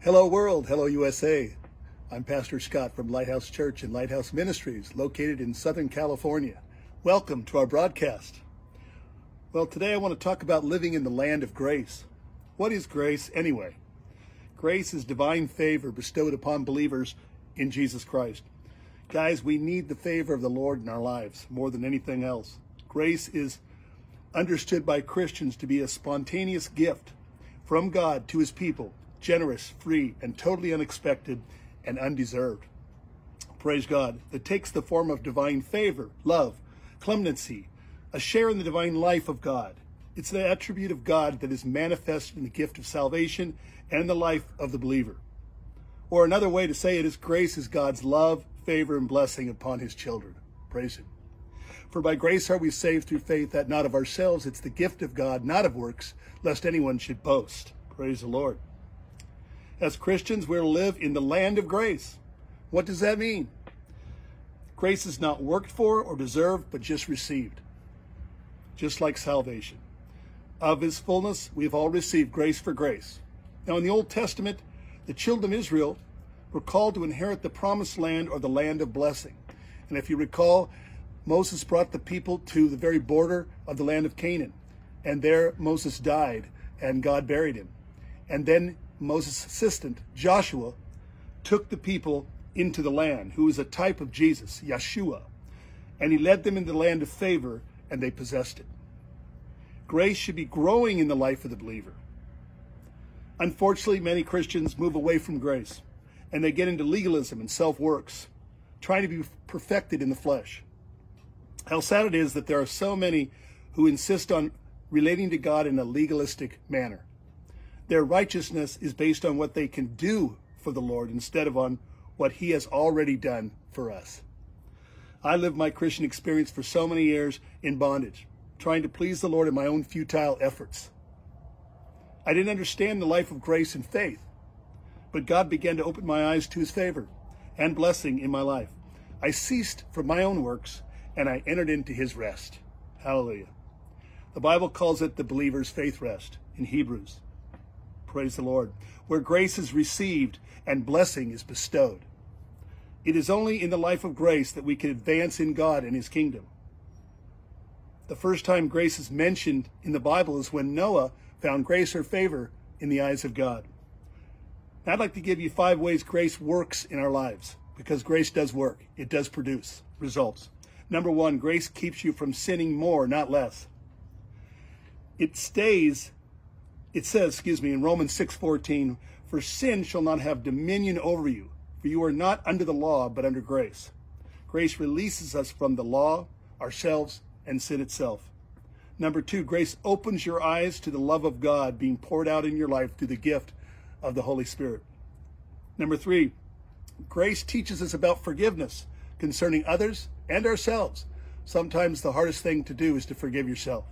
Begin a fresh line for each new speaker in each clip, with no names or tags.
Hello, world. Hello, USA. I'm Pastor Scott from Lighthouse Church and Lighthouse Ministries, located in Southern California. Welcome to our broadcast. Well, today I want to talk about living in the land of grace. What is grace anyway? Grace is divine favor bestowed upon believers in Jesus Christ. Guys, we need the favor of the Lord in our lives more than anything else. Grace is understood by Christians to be a spontaneous gift from God to his people, generous, free, and totally unexpected and undeserved. Praise God. That takes the form of divine favor, love, clemency, a share in the divine life of God. It's the attribute of God that is manifested in the gift of salvation and in the life of the believer. Or another way to say it is grace is God's love, favor, and blessing upon his children. Praise him. For by grace are we saved through faith, that not of ourselves, it's the gift of God, not of works, lest anyone should boast. Praise the Lord. As Christians, we're to live in the land of grace. What does that mean? Grace is not worked for or deserved, but just received, just like salvation. Of his fullness, we've all received grace for grace. Now, in the Old Testament, the children of Israel were called to inherit the promised land or the land of blessing. And if you recall, Moses brought the people to the very border of the land of Canaan. And there Moses died and God buried him. And then Moses' assistant, Joshua, took the people into the land, who is a type of Jesus, Yeshua. And he led them into the land of favor, and they possessed it. Grace should be growing in the life of the believer. Unfortunately, many Christians move away from grace and they get into legalism and self works, trying to be perfected in the flesh. How sad it is that there are so many who insist on relating to God in a legalistic manner. Their righteousness is based on what they can do for the Lord instead of on what He has already done for us. I lived my Christian experience for so many years in bondage, trying to please the Lord in my own futile efforts. I didn't understand the life of grace and faith, but God began to open my eyes to His favor and blessing in my life. I ceased from my own works and I entered into his rest. Hallelujah. The Bible calls it the believer's faith rest in Hebrews. Praise the Lord. Where grace is received and blessing is bestowed. It is only in the life of grace that we can advance in God and his kingdom. The first time grace is mentioned in the Bible is when Noah found grace or favor in the eyes of God. I'd like to give you five ways grace works in our lives because grace does work. It does produce results. Number one, grace keeps you from sinning more, not less. It stays, it says, excuse me, in Romans 6:14, for sin shall not have dominion over you, for you are not under the law, but under grace. Grace releases us from the law, ourselves, and sin itself. Number two, grace opens your eyes to the love of God being poured out in your life through the gift of the Holy Spirit. Number three, grace teaches us about forgiveness concerning others and ourselves. Sometimes the hardest thing to do is to forgive yourself.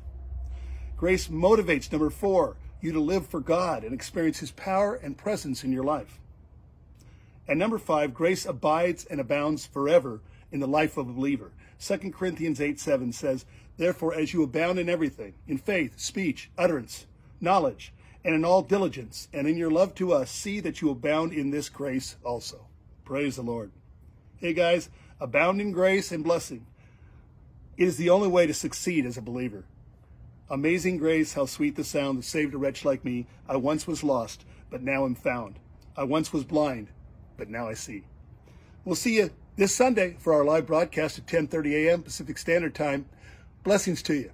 Grace motivates, number four, you to live for God and experience His power and presence in your life. And number five, grace abides and abounds forever in the life of a believer. 2 Corinthians 8 7 says, Therefore, as you abound in everything, in faith, speech, utterance, knowledge, and in all diligence, and in your love to us, see that you abound in this grace also. Praise the Lord. Hey guys, abound in grace and blessing. Is the only way to succeed as a believer. Amazing grace, how sweet the sound that saved a wretch like me. I once was lost, but now am found. I once was blind, but now I see. We'll see you this Sunday for our live broadcast at 10:30 a.m. Pacific Standard Time. Blessings to you.